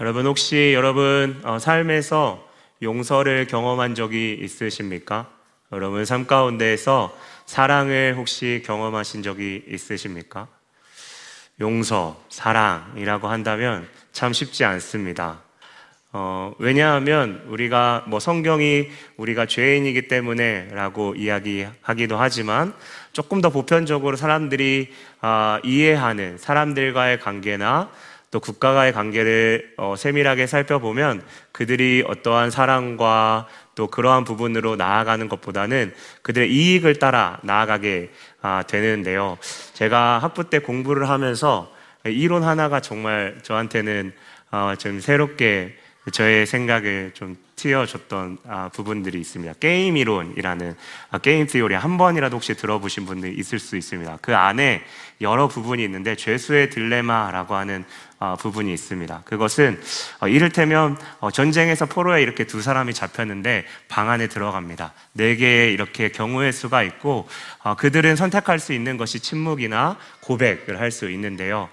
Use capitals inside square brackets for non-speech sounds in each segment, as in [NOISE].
여러분 혹시 여러분 어, 삶에서 용서를 경험한 적이 있으십니까? 여러분 삶 가운데에서 사랑을 혹시 경험하신 적이 있으십니까? 용서, 사랑이라고 한다면 참 쉽지 않습니다. 어, 왜냐하면 우리가 뭐 성경이 우리가 죄인이기 때문에 라고 이야기하기도 하지만 조금 더 보편적으로 사람들이 아, 이해하는 사람들과의 관계나 또 국가와의 관계를 어, 세밀하게 살펴보면 그들이 어떠한 사랑과 또 그러한 부분으로 나아가는 것보다는 그들의 이익을 따라 나아가게 아, 되는데요. 제가 학부 때 공부를 하면서 이론 하나가 정말 저한테는 어, 좀 새롭게 저의 생각을 좀 튀어줬던 아, 부분들이 있습니다. 게임 이론이라는 아, 게임 티오리 한 번이라도 혹시 들어보신 분들 있을 수 있습니다. 그 안에 여러 부분이 있는데 죄수의 딜레마라고 하는 아, 부분이 있습니다. 그것은 어, 이를테면 어, 전쟁에서 포로에 이렇게 두 사람이 잡혔는데 방 안에 들어갑니다. 네 개의 이렇게 경우의 수가 있고 어, 그들은 선택할 수 있는 것이 침묵이나 고백을 할 수 있는데요.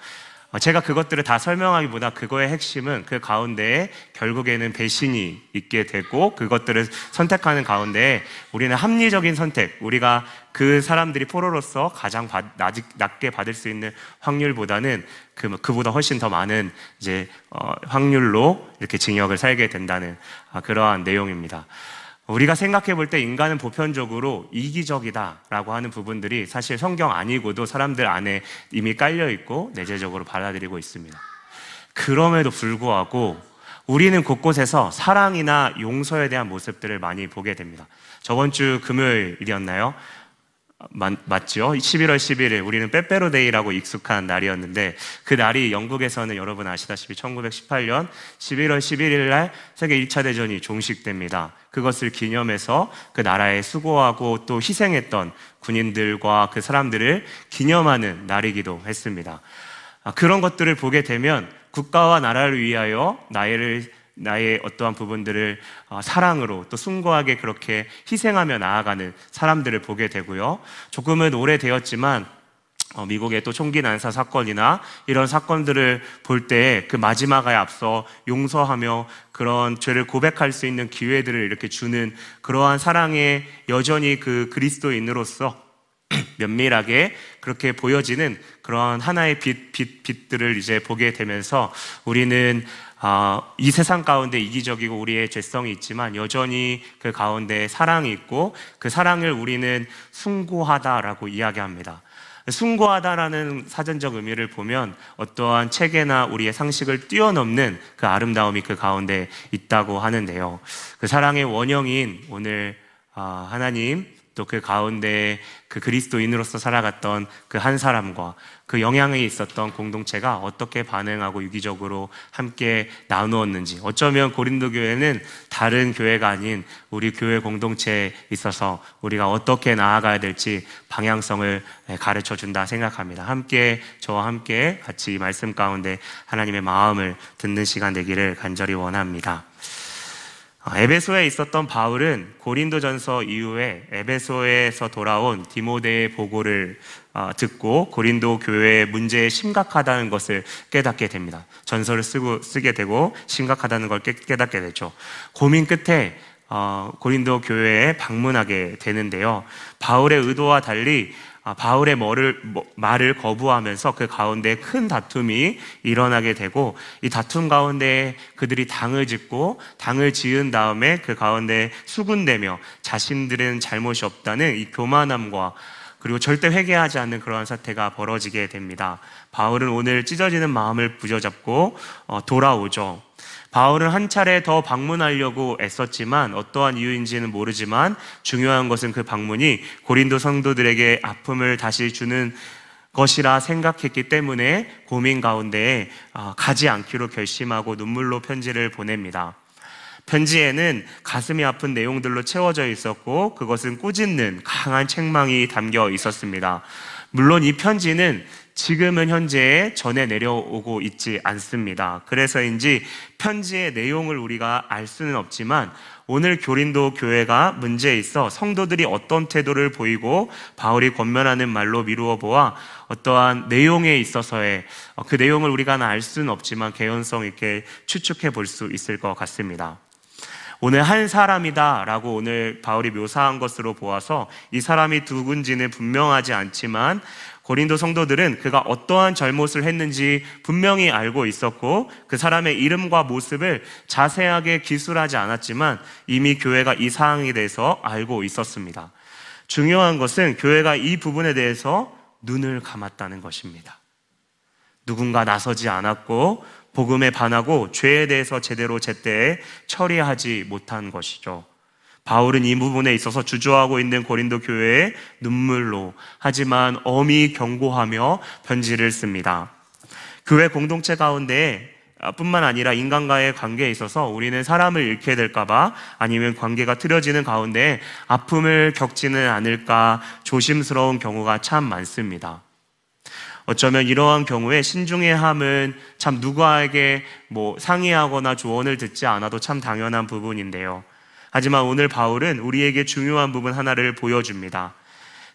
어, 제가 그것들을 다 설명하기보다 그거의 핵심은 그 가운데에 결국에는 배신이 있게 되고 그것들을 선택하는 가운데 우리는 합리적인 선택, 우리가 그 사람들이 포로로서 가장 낮게 받을 수 있는 확률보다는 그, 그보다 훨씬 더 많은 이제 어, 확률로 이렇게 징역을 살게 된다는 아, 그러한 내용입니다. 우리가 생각해 볼 때 인간은 보편적으로 이기적이다라고 하는 부분들이 사실 성경 아니고도 사람들 안에 이미 깔려 있고 내재적으로 받아들이고 있습니다. 그럼에도 불구하고 우리는 곳곳에서 사랑이나 용서에 대한 모습들을 많이 보게 됩니다. 저번 주 금요일이었나요? 맞, 맞죠? 11월 11일 우리는 빼빼로데이라고 익숙한 날이었는데 그 날이 영국에서는 여러분 아시다시피 1918년 11월 11일 날 세계 1차 대전이 종식됩니다. 그것을 기념해서 그 나라에 수고하고 또 희생했던 군인들과 그 사람들을 기념하는 날이기도 했습니다. 아, 그런 것들을 보게 되면 국가와 나라를 위하여 나이를 나의 어떠한 부분들을 어, 사랑으로 또 숭고하게 그렇게 희생하며 나아가는 사람들을 보게 되고요. 조금은 오래되었지만 어, 미국의 또 총기 난사 사건이나 이런 사건들을 볼 때 그 마지막에 앞서 용서하며 그런 죄를 고백할 수 있는 기회들을 이렇게 주는 그러한 사랑에 여전히 그 그리스도인으로서 [CLEARS THROAT] 면밀하게 그렇게 보여지는 그런 하나의 빛, 빛, 빛들을 이제 보게 되면서 우리는 아, 이 세상 가운데 이기적이고 우리의 죄성이 있지만 여전히 그 가운데 사랑이 있고 그 사랑을 우리는 숭고하다라고 이야기합니다. 숭고하다라는 사전적 의미를 보면 어떠한 체계나 우리의 상식을 뛰어넘는 그 아름다움이 그 가운데 있다고 하는데요. 그 사랑의 원형인 오늘 아, 하나님 또 그 가운데 그 그리스도인으로서 살아갔던 그 한 사람과 그 영향이 있었던 공동체가 어떻게 반응하고 유기적으로 함께 나누었는지 어쩌면 고린도 교회는 다른 교회가 아닌 우리 교회 공동체에 있어서 우리가 어떻게 나아가야 될지 방향성을 가르쳐 준다 생각합니다. 함께 저와 함께 같이 말씀 가운데 하나님의 마음을 듣는 시간 되기를 간절히 원합니다. 아, 에베소에 있었던 바울은 고린도전서 이후에 에베소에서 돌아온 디모데의 보고를 아, 듣고 고린도 교회의 문제에 심각하다는 것을 깨닫게 됩니다. 전서를 쓰고 쓰게 되고 심각하다는 걸 깨닫게 되죠. 고민 끝에 어, 고린도 교회에 방문하게 되는데요. 바울의 의도와 달리 아, 바울의 말을, 뭐, 말을 거부하면서 그 가운데 큰 다툼이 일어나게 되고 이 다툼 가운데 그들이 당을 짓고 당을 지은 다음에 그 가운데 수군대며 자신들은 잘못이 없다는 이 교만함과 그리고 절대 회개하지 않는 그러한 사태가 벌어지게 됩니다. 바울은 오늘 찢어지는 마음을 부여잡고 어, 돌아오죠. 바울은 한 차례 더 방문하려고 애썼지만 어떠한 이유인지는 모르지만 중요한 것은 그 방문이 고린도 성도들에게 아픔을 다시 주는 것이라 생각했기 때문에 고민 가운데 아, 가지 않기로 결심하고 눈물로 편지를 보냅니다. 편지에는 가슴이 아픈 내용들로 채워져 있었고 그것은 꾸짖는 강한 책망이 담겨 있었습니다. 물론 이 편지는 지금은 현재 전해 내려오고 있지 않습니다. 그래서인지 편지의 내용을 우리가 알 수는 없지만 오늘 교린도 교회가 문제에 있어 성도들이 어떤 태도를 보이고 바울이 권면하는 말로 미루어 보아 어떠한 내용에 있어서의 그 내용을 우리가 알 수는 없지만 개연성 있게 추측해 볼 수 있을 것 같습니다. 오늘 한 사람이다 라고 오늘 바울이 묘사한 것으로 보아서 이 사람이 누군지는 분명하지 않지만 고린도 성도들은 그가 어떠한 잘못을 했는지 분명히 알고 있었고 그 사람의 이름과 모습을 자세하게 기술하지 않았지만 이미 교회가 이 사항에 대해서 알고 있었습니다. 중요한 것은 교회가 이 부분에 대해서 눈을 감았다는 것입니다. 누군가 나서지 않았고 복음에 반하고 죄에 대해서 제대로 제때에 처리하지 못한 것이죠. 바울은 이 부분에 있어서 주저하고 있는 고린도 교회에 눈물로 하지만 엄히 경고하며 편지를 씁니다. 교회 공동체 가운데 뿐만 아니라 인간과의 관계에 있어서 우리는 사람을 잃게 될까봐 아니면 관계가 틀어지는 가운데 아픔을 겪지는 않을까 조심스러운 경우가 참 많습니다. 어쩌면 이러한 경우에 신중의 함은 참 누구에게 뭐 상의하거나 조언을 듣지 않아도 참 당연한 부분인데요. 하지만 오늘 바울은 우리에게 중요한 부분 하나를 보여줍니다.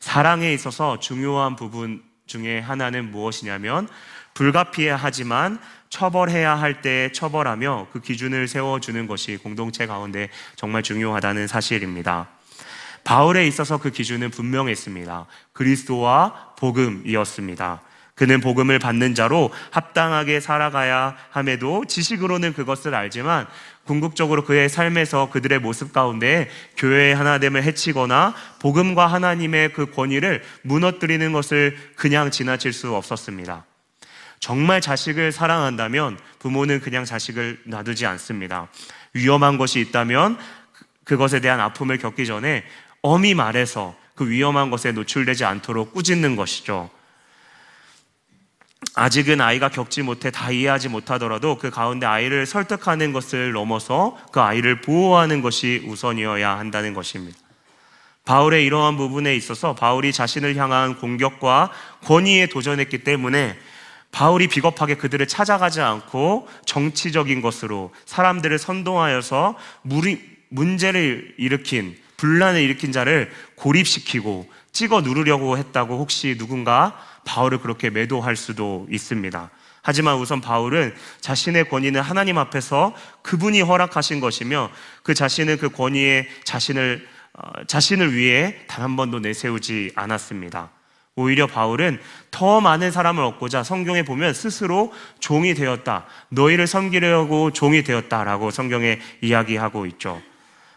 사랑에 있어서 중요한 부분 중에 하나는 무엇이냐면 불가피해야 하지만 처벌해야 할 때 처벌하며 그 기준을 세워주는 것이 공동체 가운데 정말 중요하다는 사실입니다. 바울에 있어서 그 기준은 분명했습니다. 그리스도와 복음이었습니다. 그는 복음을 받는 자로 합당하게 살아가야 함에도 지식으로는 그것을 알지만 궁극적으로 그의 삶에서 그들의 모습 가운데 교회의 하나됨을 해치거나 복음과 하나님의 그 권위를 무너뜨리는 것을 그냥 지나칠 수 없었습니다. 정말 자식을 사랑한다면 부모는 그냥 자식을 놔두지 않습니다. 위험한 것이 있다면 그것에 대한 아픔을 겪기 전에 엄히 말해서 그 위험한 것에 노출되지 않도록 꾸짖는 것이죠. 아직은 아이가 겪지 못해 다 이해하지 못하더라도 그 가운데 아이를 설득하는 것을 넘어서 그 아이를 보호하는 것이 우선이어야 한다는 것입니다. 바울의 이러한 부분에 있어서 바울이 자신을 향한 공격과 권위에 도전했기 때문에 바울이 비겁하게 그들을 찾아가지 않고 정치적인 것으로 사람들을 선동하여서 문제를 일으킨 분란을 일으킨 자를 고립시키고 찍어 누르려고 했다고 혹시 누군가 바울을 그렇게 매도할 수도 있습니다. 하지만 우선 바울은 자신의 권위는 하나님 앞에서 그분이 허락하신 것이며 그 자신은 그 권위에 자신을 어, 자신을 위해 단 한 번도 내세우지 않았습니다. 오히려 바울은 더 많은 사람을 얻고자 성경에 보면 스스로 종이 되었다. 너희를 섬기려고 종이 되었다라고 성경에 이야기하고 있죠.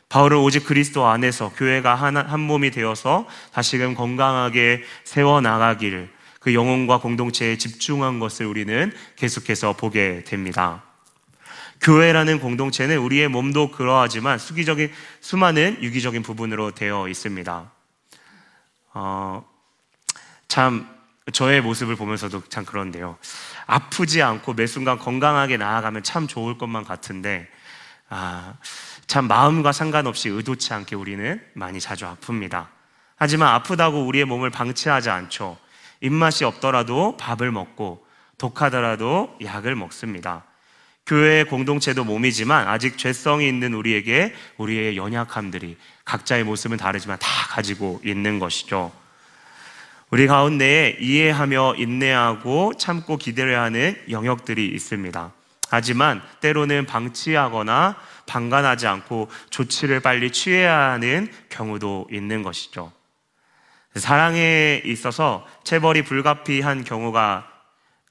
바울은 오직 그리스도 안에서 교회가 한, 한 몸이 되어서 다시금 건강하게 세워나가기를 그 영혼과 공동체에 집중한 것을 우리는 계속해서 보게 됩니다. 교회라는 공동체는 우리의 몸도 그러하지만 수기적인, 수많은 유기적인 부분으로 되어 있습니다. 어, 참, 저의 모습을 보면서도 참 그런데요. 아프지 않고 매 순간 건강하게 나아가면 참 좋을 것만 같은데, 아, 참 마음과 상관없이 의도치 않게 우리는 많이 자주 아픕니다. 하지만 아프다고 우리의 몸을 방치하지 않죠. 입맛이 없더라도 밥을 먹고 독하더라도 약을 먹습니다. 교회 공동체도 몸이지만 아직 죄성이 있는 우리에게 우리의 연약함들이 각자의 모습은 다르지만 다 가지고 있는 것이죠. 우리 가운데에 이해하며 인내하고 참고 기대려 하는 영역들이 있습니다. 하지만 때로는 방치하거나 방관하지 않고 조치를 빨리 취해야 하는 경우도 있는 것이죠. 사랑에 있어서 체벌이 불가피한 경우가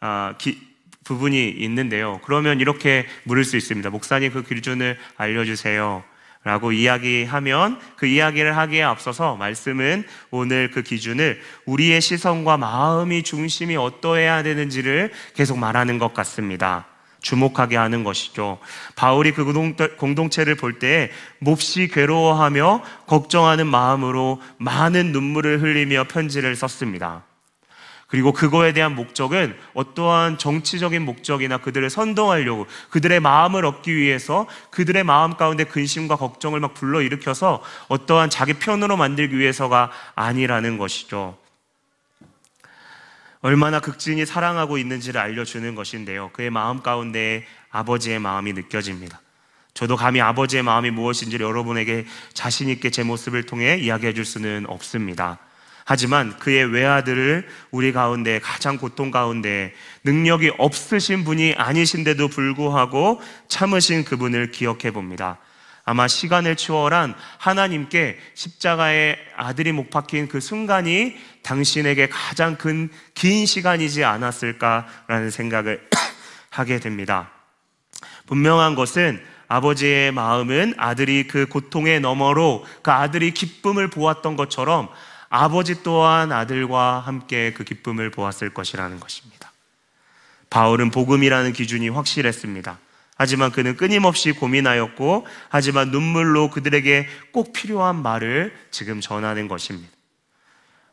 아, 기, 부분이 있는데요. 그러면 이렇게 물을 수 있습니다. 목사님 그 기준을 알려주세요. 라고 이야기하면 그 이야기를 하기에 앞서서 말씀은 오늘 그 기준을 우리의 시선과 마음이 중심이 어떠해야 되는지를 계속 말하는 것 같습니다. 주목하게 하는 것이죠. 바울이 그 공동체를 볼때 몹시 괴로워하며 걱정하는 마음으로 많은 눈물을 흘리며 편지를 썼습니다. 그리고 그거에 대한 목적은 어떠한 정치적인 목적이나 그들을 선동하려고 그들의 마음을 얻기 위해서 그들의 마음 가운데 근심과 걱정을 막 불러일으켜서 어떠한 자기 편으로 만들기 위해서가 아니라는 것이죠. 얼마나 극진히 사랑하고 있는지를 알려주는 것인데요. 그의 마음 가운데 아버지의 마음이 느껴집니다. 저도 감히 아버지의 마음이 무엇인지를 여러분에게 자신있게 제 모습을 통해 이야기해 줄 수는 없습니다. 하지만 그의 외아들을 우리 가운데 가장 고통 가운데 능력이 없으신 분이 아니신데도 불구하고 참으신 그분을 기억해 봅니다. 아마 시간을 추월한 하나님께 십자가에 아들이 못 박힌 그 순간이 당신에게 가장 큰, 긴 시간이지 않았을까라는 생각을 [COUGHS] 하게 됩니다. 분명한 것은 아버지의 마음은 아들이 그 고통의 너머로 그 아들이 기쁨을 보았던 것처럼 아버지 또한 아들과 함께 그 기쁨을 보았을 것이라는 것입니다. 바울은 복음이라는 기준이 확실했습니다. 하지만 그는 끊임없이 고민하였고, 하지만 눈물로 그들에게 꼭 필요한 말을 지금 전하는 것입니다.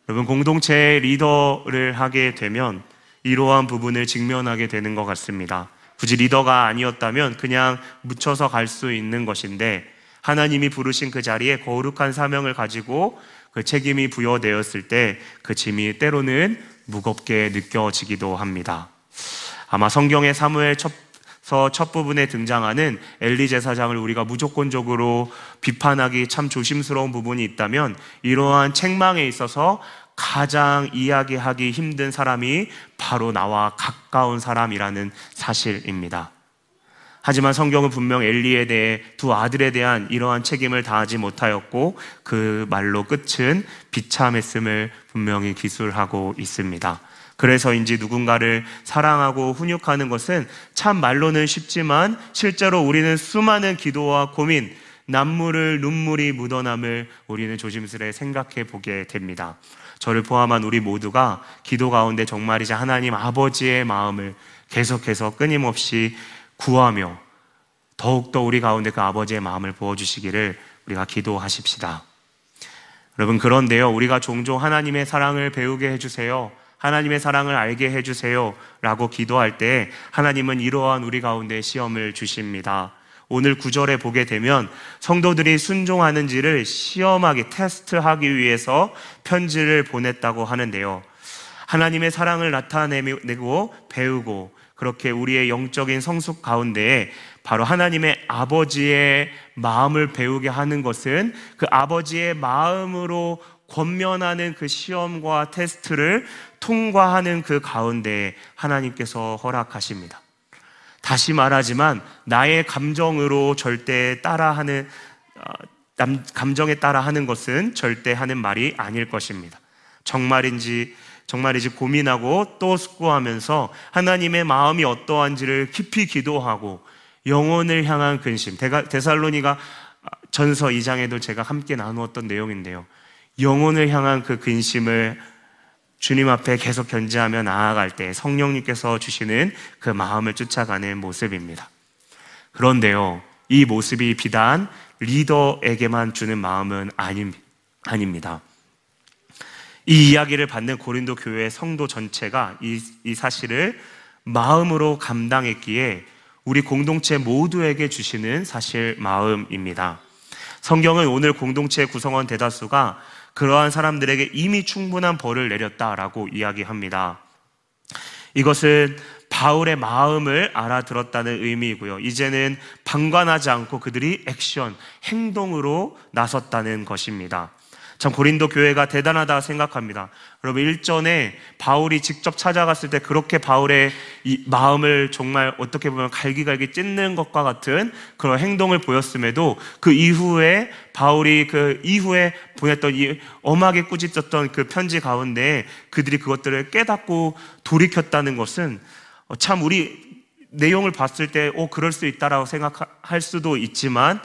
여러분, 공동체 리더를 하게 되면 이러한 부분을 직면하게 되는 것 같습니다. 굳이 리더가 아니었다면 그냥 묻혀서 갈 수 있는 것인데, 하나님이 부르신 그 자리에 거룩한 사명을 가지고 그 책임이 부여되었을 때 그 짐이 때로는 무겁게 느껴지기도 합니다. 아마 성경의 사무엘 첫서 첫 부분에 등장하는 엘리 제사장을 우리가 무조건적으로 비판하기 참 조심스러운 부분이 있다면 이러한 책망에 있어서 가장 이야기하기 힘든 사람이 바로 나와 가까운 사람이라는 사실입니다. 하지만 성경은 분명 엘리에 대해 두 아들에 대한 이러한 책임을 다하지 못하였고 그 말로 끝은 비참했음을 분명히 기술하고 있습니다. 그래서인지 누군가를 사랑하고 훈육하는 것은 참 말로는 쉽지만 실제로 우리는 수많은 기도와 고민, 남물을 눈물이 묻어남을 우리는 조심스레 생각해 보게 됩니다. 저를 포함한 우리 모두가 기도 가운데 정말이지 하나님 아버지의 마음을 계속해서 끊임없이 구하며 더욱더 우리 가운데 그 아버지의 마음을 부어주시기를 우리가 기도하십시다. 여러분, 그런데요, 우리가 종종 하나님의 사랑을 배우게 해주세요. 하나님의 사랑을 알게 해주세요. 라고 기도할 때 하나님은 이러한 우리 가운데 시험을 주십니다. 오늘 구절에 보게 되면 성도들이 순종하는지를 시험하기, 테스트하기 위해서 편지를 보냈다고 하는데요. 하나님의 사랑을 나타내고 배우고 그렇게 우리의 영적인 성숙 가운데 바로 하나님의 아버지의 마음을 배우게 하는 것은 그 아버지의 마음으로 권면하는 그 시험과 테스트를 통과하는 그 가운데 하나님께서 허락하십니다. 다시 말하지만 나의 감정으로 절대 따라하는 어, 감정에 따라 하는 것은 절대 하는 말이 아닐 것입니다. 정말인지 정말이지 고민하고 또 숙고하면서 하나님의 마음이 어떠한지를 깊이 기도하고 영혼을 향한 근심. 데살로니가 전서 2장에도 제가 함께 나누었던 내용인데요. 영혼을 향한 그 근심을 주님 앞에 계속 견지하며 나아갈 때 성령님께서 주시는 그 마음을 쫓아가는 모습입니다. 그런데요, 이 모습이 비단 리더에게만 주는 마음은 아닙니다. 이 이야기를 받는 고린도 교회 성도 전체가 이, 이 사실을 마음으로 감당했기에 우리 공동체 모두에게 주시는 사실 마음입니다. 성경은 오늘 공동체 구성원 대다수가 그러한 사람들에게 이미 충분한 벌을 내렸다라고 이야기합니다. 이것은 바울의 마음을 알아들었다는 의미이고요. 이제는 방관하지 않고 그들이 액션, 행동으로 나섰다는 것입니다. 참 고린도 교회가 대단하다 생각합니다. 여러분 일전에 바울이 직접 찾아갔을 때 그렇게 바울의 이 마음을 정말 어떻게 보면 갈기갈기 찢는 것과 같은 그런 행동을 보였음에도 그 이후에 바울이 그 이후에 보냈던 이 엄하게 꾸짖었던 그 편지 가운데 그들이 그것들을 깨닫고 돌이켰다는 것은 참 우리 내용을 봤을 때, 오, 그럴 수 있다라고 생각할 수도 있지만,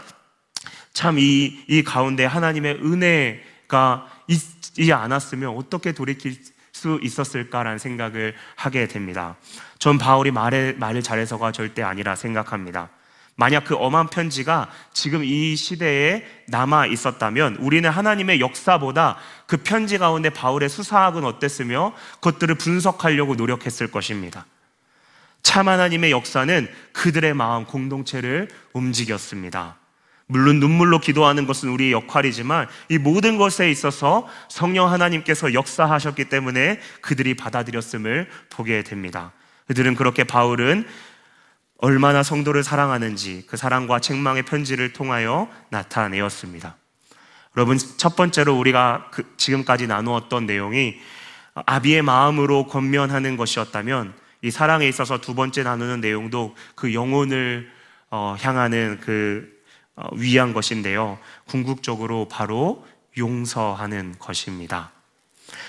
참 이, 이 가운데 하나님의 은혜, 가 있지 않았으면 어떻게 돌이킬 수 있었을까라는 생각을 하게 됩니다. 전 바울이 말에, 말을 잘해서가 절대 아니라 생각합니다. 만약 그 엄한 편지가 지금 이 시대에 남아 있었다면 우리는 하나님의 역사보다 그 편지 가운데 바울의 수사학은 어땠으며 그것들을 분석하려고 노력했을 것입니다. 참 하나님의 역사는 그들의 마음 공동체를 움직였습니다. 물론 눈물로 기도하는 것은 우리의 역할이지만 이 모든 것에 있어서 성령 하나님께서 역사하셨기 때문에 그들이 받아들였음을 보게 됩니다. 그들은 그렇게 바울은 얼마나 성도를 사랑하는지 그 사랑과 책망의 편지를 통하여 나타내었습니다. 여러분, 첫 번째로 우리가 그 지금까지 나누었던 내용이 아비의 마음으로 권면하는 것이었다면 이 사랑에 있어서 두 번째 나누는 내용도 그 영혼을 어, 향하는 그 어, 위한 것인데요. 궁극적으로 바로 용서하는 것입니다.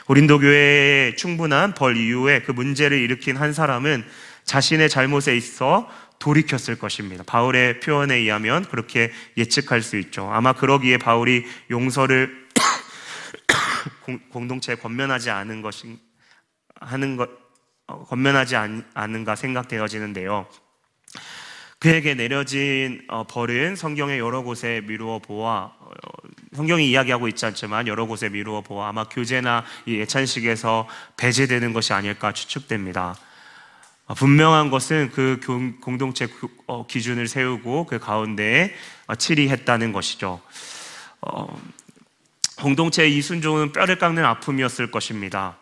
고린도 교회에 충분한 벌 이후에 그 문제를 일으킨 한 사람은 자신의 잘못에 있어 돌이켰을 것입니다. 바울의 표현에 의하면 그렇게 예측할 수 있죠. 아마 그러기에 바울이 용서를 [COUGHS] 공동체에 권면하지 않은 것인 하는 것 어, 권면하지 않, 않은가 생각되어지는데요. 그에게 내려진 어, 벌은 성경의 여러 곳에 미루어 보아 어, 성경이 이야기하고 있지 않지만 여러 곳에 미루어 보아 아마 교제나 이 예찬식에서 배제되는 것이 아닐까 추측됩니다. 어, 분명한 것은 그 공동체 기준을 세우고 그 가운데에 치리했다는 것이죠. 공동체의 이 순종은 뼈를 깎는 아픔이었을 것입니다.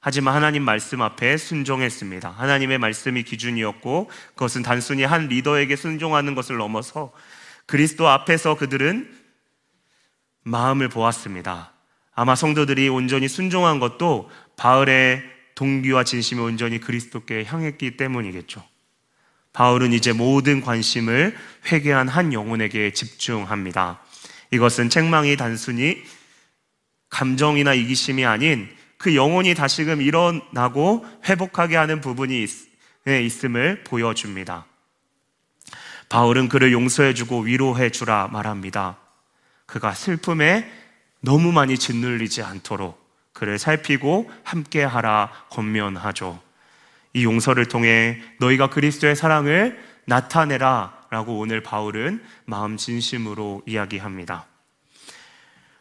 하지만 하나님 말씀 앞에 순종했습니다. 하나님의 말씀이 기준이었고 그것은 단순히 한 리더에게 순종하는 것을 넘어서 그리스도 앞에서 그들은 마음을 보았습니다. 아마 성도들이 온전히 순종한 것도 바울의 동기와 진심이 온전히 그리스도께 향했기 때문이겠죠. 바울은 이제 모든 관심을 회개한 한 영혼에게 집중합니다. 이것은 책망이 단순히 감정이나 이기심이 아닌 그 영혼이 다시금 일어나고 회복하게 하는 부분이 있, 네, 있음을 보여줍니다. 바울은 그를 용서해주고 위로해주라 말합니다. 그가 슬픔에 너무 많이 짓눌리지 않도록 그를 살피고 함께하라 권면하죠. 이 용서를 통해 너희가 그리스도의 사랑을 나타내라 라고 오늘 바울은 마음 진심으로 이야기합니다.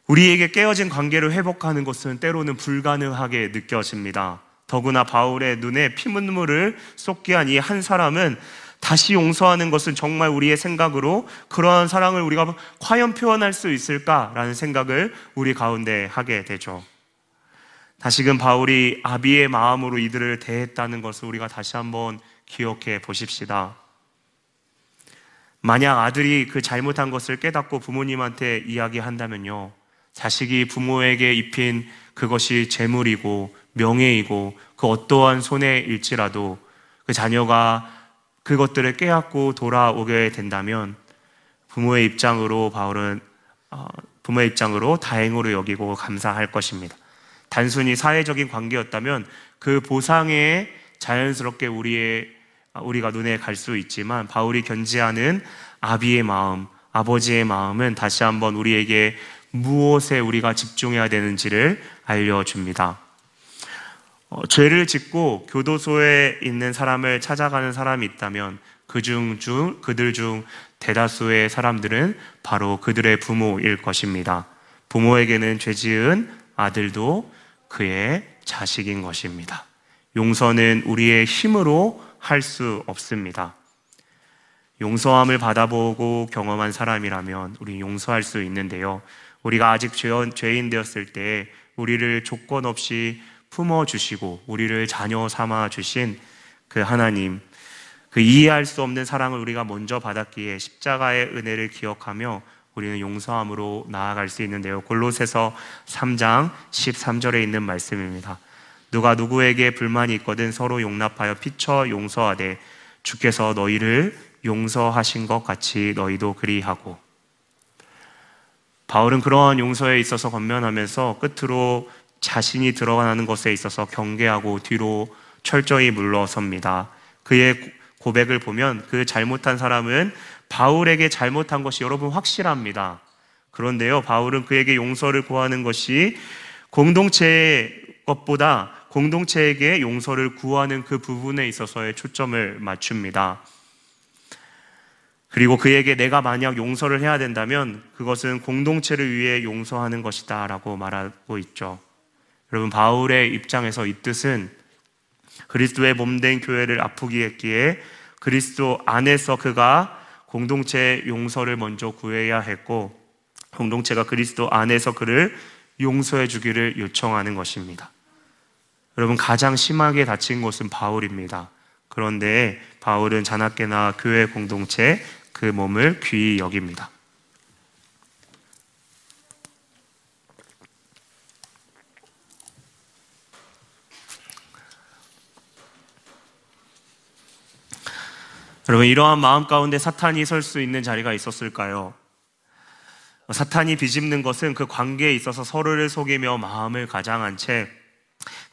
우리에게 깨어진 관계를 회복하는 것은 때로는 불가능하게 느껴집니다. 더구나 바울의 눈에 피문물을 쏟게 한 이 한 사람은 다시 용서하는 것은 정말 우리의 생각으로 그러한 사랑을 우리가 과연 표현할 수 있을까라는 생각을 우리 가운데 하게 되죠. 다시금 바울이 아비의 마음으로 이들을 대했다는 것을 우리가 다시 한번 기억해 보십시다. 만약 아들이 그 잘못한 것을 깨닫고 부모님한테 이야기한다면요. 자식이 부모에게 입힌 그것이 재물이고 명예이고 그 어떠한 손해일지라도 그 자녀가 그것들을 깨닫고 돌아오게 된다면 부모의 입장으로 바울은 어, 부모의 입장으로 다행으로 여기고 감사할 것입니다. 단순히 사회적인 관계였다면 그 보상에 자연스럽게 우리의 우리가 눈에 갈 수 있지만 바울이 견지하는 아비의 마음, 아버지의 마음은 다시 한번 우리에게 무엇에 우리가 집중해야 되는지를 알려줍니다. 어, 죄를 짓고 교도소에 있는 사람을 찾아가는 사람이 있다면 그중 중 그들 중 대다수의 사람들은 바로 그들의 부모일 것입니다. 부모에게는 죄 지은 아들도 그의 자식인 것입니다. 용서는 우리의 힘으로 할 수 없습니다. 용서함을 받아보고 경험한 사람이라면 우리 용서할 수 있는데요. 우리가 아직 죄인 되었을 때 우리를 조건 없이 품어 주시고 우리를 자녀 삼아 주신 그 하나님, 그 이해할 수 없는 사랑을 우리가 먼저 받았기에 십자가의 은혜를 기억하며 우리는 용서함으로 나아갈 수 있는데요. 골로새서 3장 13절에 있는 말씀입니다. 누가 누구에게 불만이 있거든 서로 용납하여 피쳐 용서하되 주께서 너희를 용서하신 것 같이 너희도 그리하고 바울은 그러한 용서에 있어서 권면하면서 끝으로 자신이 들어가는 것에 있어서 경계하고 뒤로 철저히 물러섭니다. 그의 고백을 보면 그 잘못한 사람은 바울에게 잘못한 것이 여러분 확실합니다. 그런데요, 바울은 그에게 용서를 구하는 것이 공동체의 것보다 공동체에게 용서를 구하는 그 부분에 있어서의 초점을 맞춥니다. 그리고 그에게 내가 만약 용서를 해야 된다면 그것은 공동체를 위해 용서하는 것이다 라고 말하고 있죠. 여러분, 바울의 입장에서 이 뜻은 그리스도의 몸된 교회를 아프게 했기에 그리스도 안에서 그가 공동체 용서를 먼저 구해야 했고 공동체가 그리스도 안에서 그를 용서해 주기를 요청하는 것입니다. 여러분 가장 심하게 다친 곳은 바울입니다. 그런데 바울은 자나깨나 교회 공동체 그 몸을 귀히 여깁니다. 여러분 이러한 마음 가운데 사탄이 설 수 있는 자리가 있었을까요? 사탄이 비집는 것은 그 관계에 있어서 서로를 속이며 마음을 가장한 채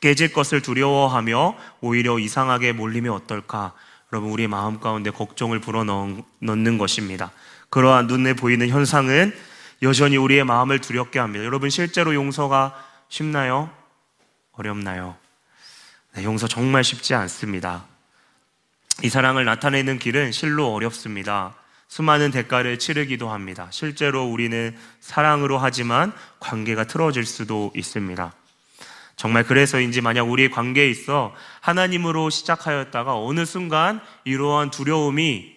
깨질 것을 두려워하며 오히려 이상하게 몰리면 어떨까? 여러분 우리 마음 가운데 걱정을 불어넣는 것입니다. 그러한 눈에 보이는 현상은 여전히 우리의 마음을 두렵게 합니다. 여러분 실제로 용서가 쉽나요? 어렵나요? 네, 용서 정말 쉽지 않습니다. 이 사랑을 나타내는 길은 실로 어렵습니다. 수많은 대가를 치르기도 합니다. 실제로 우리는 사랑으로 하지만 관계가 틀어질 수도 있습니다. 정말 그래서인지 만약 우리 관계에 있어 하나님으로 시작하였다가 어느 순간 이러한 두려움이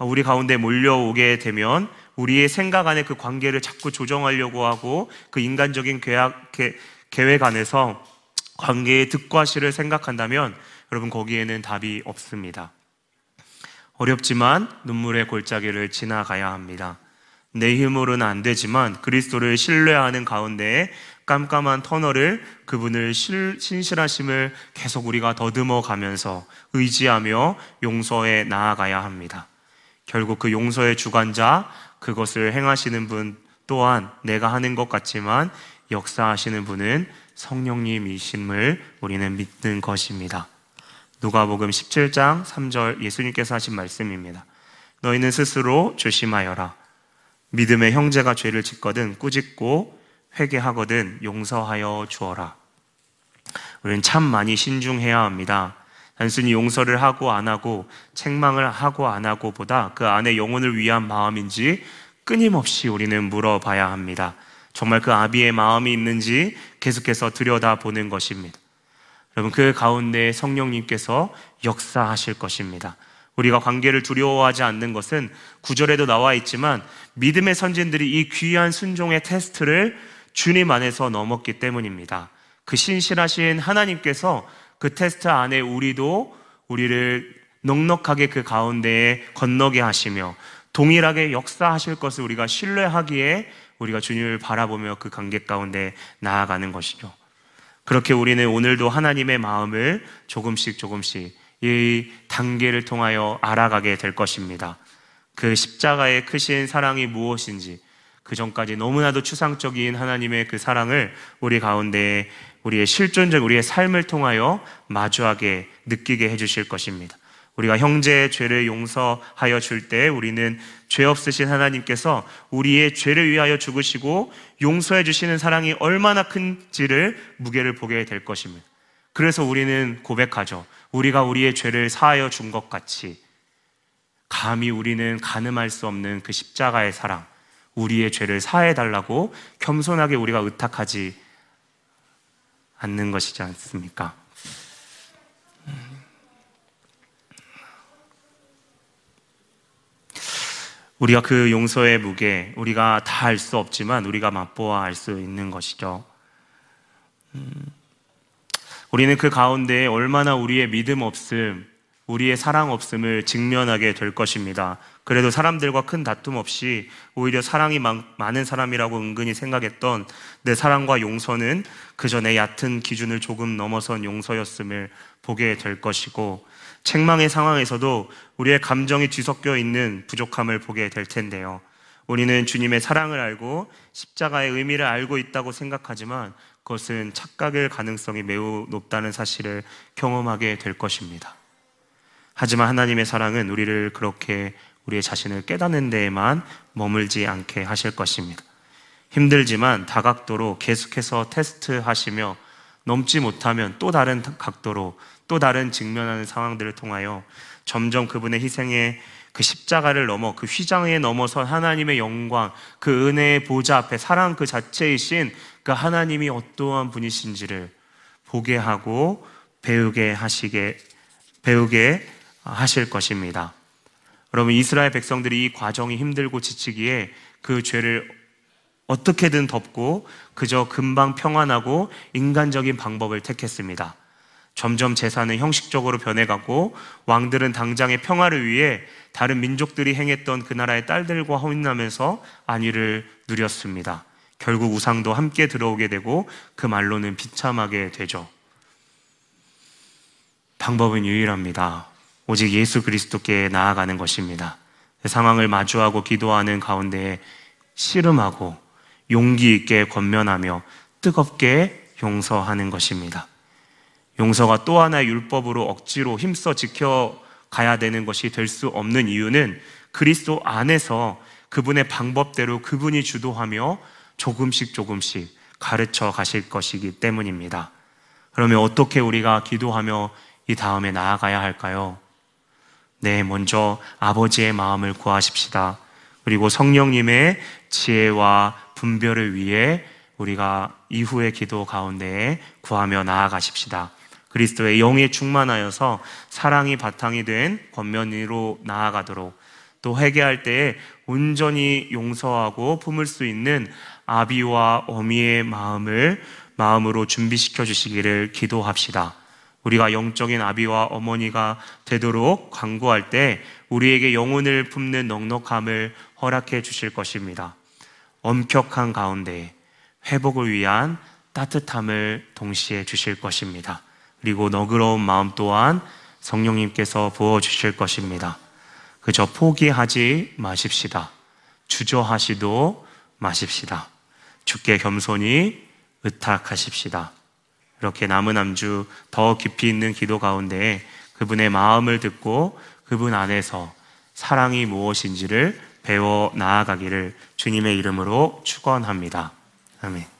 우리 가운데 몰려오게 되면 우리의 생각 안에 그 관계를 자꾸 조정하려고 하고 그 인간적인 계약, 계획 안에서 관계의 득과 실을 생각한다면 여러분 거기에는 답이 없습니다. 어렵지만 눈물의 골짜기를 지나가야 합니다. 내 힘으로는 안 되지만 그리스도를 신뢰하는 가운데 깜깜한 터널을 그분을 신실하심을 계속 우리가 더듬어 가면서 의지하며 용서에 나아가야 합니다. 결국 그 용서의 주관자, 그것을 행하시는 분 또한 내가 하는 것 같지만 역사하시는 분은 성령님이심을 우리는 믿는 것입니다. 누가복음 17장 3절 예수님께서 하신 말씀입니다. 너희는 스스로 조심하여라. 믿음의 형제가 죄를 짓거든 꾸짖고 회개하거든 용서하여 주어라. 우리는 참 많이 신중해야 합니다. 단순히 용서를 하고 안 하고 책망을 하고 안 하고 보다 그 안에 영혼을 위한 마음인지 끊임없이 우리는 물어봐야 합니다. 정말 그 아비의 마음이 있는지 계속해서 들여다보는 것입니다. 여러분, 그 가운데 성령님께서 역사하실 것입니다. 우리가 관계를 두려워하지 않는 것은 구절에도 나와 있지만 믿음의 선진들이 이 귀한 순종의 테스트를 주님 안에서 넘었기 때문입니다. 그 신실하신 하나님께서 그 테스트 안에 우리도 우리를 넉넉하게 그 가운데에 건너게 하시며 동일하게 역사하실 것을 우리가 신뢰하기에 우리가 주님을 바라보며 그 관계 가운데 나아가는 것이죠. 그렇게 우리는 오늘도 하나님의 마음을 조금씩 조금씩 이 단계를 통하여 알아가게 될 것입니다. 그 십자가의 크신 사랑이 무엇인지 그 전까지 너무나도 추상적인 하나님의 그 사랑을 우리 가운데 우리의 실존적 우리의 삶을 통하여 마주하게 느끼게 해주실 것입니다. 우리가 형제의 죄를 용서하여 줄 때 우리는 죄 없으신 하나님께서 우리의 죄를 위하여 죽으시고 용서해 주시는 사랑이 얼마나 큰지를 무게를 보게 될 것입니다. 그래서 우리는 고백하죠. 우리가 우리의 죄를 사하여 준 것 같이 감히 우리는 가늠할 수 없는 그 십자가의 사랑, 우리의 죄를 사해 달라고 겸손하게 우리가 의탁하지 않는 것이지 않습니까? 우리가 그 용서의 무게, 우리가 다 알 수 없지만 우리가 맛보아 알 수 있는 것이죠. 음, 우리는 그 가운데 얼마나 우리의 믿음 없음, 우리의 사랑 없음을 직면하게 될 것입니다. 그래도 사람들과 큰 다툼 없이 오히려 사랑이 많은 사람이라고 은근히 생각했던 내 사랑과 용서는 그 전에 얕은 기준을 조금 넘어선 용서였음을 보게 될 것이고 책망의 상황에서도 우리의 감정이 뒤섞여 있는 부족함을 보게 될 텐데요. 우리는 주님의 사랑을 알고 십자가의 의미를 알고 있다고 생각하지만 그것은 착각일 가능성이 매우 높다는 사실을 경험하게 될 것입니다. 하지만 하나님의 사랑은 우리를 그렇게 우리의 자신을 깨닫는 데에만 머물지 않게 하실 것입니다. 힘들지만 다각도로 계속해서 테스트하시며 넘지 못하면 또 다른 각도로 또 다른 직면하는 상황들을 통하여 점점 그분의 희생의 그 십자가를 넘어 그 휘장에 넘어선 하나님의 영광, 그 은혜의 보좌 앞에 사랑 그 자체이신 그 하나님이 어떠한 분이신지를 보게 하고 배우게 하시게 배우게 하실 것입니다. 여러분 이스라엘 백성들이 이 과정이 힘들고 지치기에 그 죄를 어떻게든 덮고 그저 금방 평안하고 인간적인 방법을 택했습니다. 점점 재산은 형식적으로 변해가고 왕들은 당장의 평화를 위해 다른 민족들이 행했던 그 나라의 딸들과 혼인하면서 안위를 누렸습니다. 결국 우상도 함께 들어오게 되고 그 말로는 비참하게 되죠. 방법은 유일합니다. 오직 예수 그리스도께 나아가는 것입니다. 그 상황을 마주하고 기도하는 가운데 씨름하고 용기 있게 권면하며 뜨겁게 용서하는 것입니다. 용서가 또 하나의 율법으로 억지로 힘써 지켜가야 되는 것이 될 수 없는 이유는 그리스도 안에서 그분의 방법대로 그분이 주도하며 조금씩 조금씩 가르쳐 가실 것이기 때문입니다. 그러면 어떻게 우리가 기도하며 이 다음에 나아가야 할까요? 네, 먼저 아버지의 마음을 구하십시다. 그리고 성령님의 지혜와 분별을 위해 우리가 이후의 기도 가운데 구하며 나아가십시다. 그리스도의 영에 충만하여서 사랑이 바탕이 된 권면으로 나아가도록 또 회개할 때에 온전히 용서하고 품을 수 있는 아비와 어미의 마음을 마음으로 준비시켜 주시기를 기도합시다. 우리가 영적인 아비와 어머니가 되도록 강구할 때 우리에게 영혼을 품는 넉넉함을 허락해 주실 것입니다. 엄격한 가운데 회복을 위한 따뜻함을 동시에 주실 것입니다. 그리고 너그러운 마음 또한 성령님께서 부어 주실 것입니다. 그저 포기하지 마십시다. 주저하시도 마십시다. 주께 겸손히 의탁하십시다. 이렇게 남은 암주 더 깊이 있는 기도 가운데 그분의 마음을 듣고 그분 안에서 사랑이 무엇인지를 배워 나아가기를 주님의 이름으로 축원합니다. 아멘.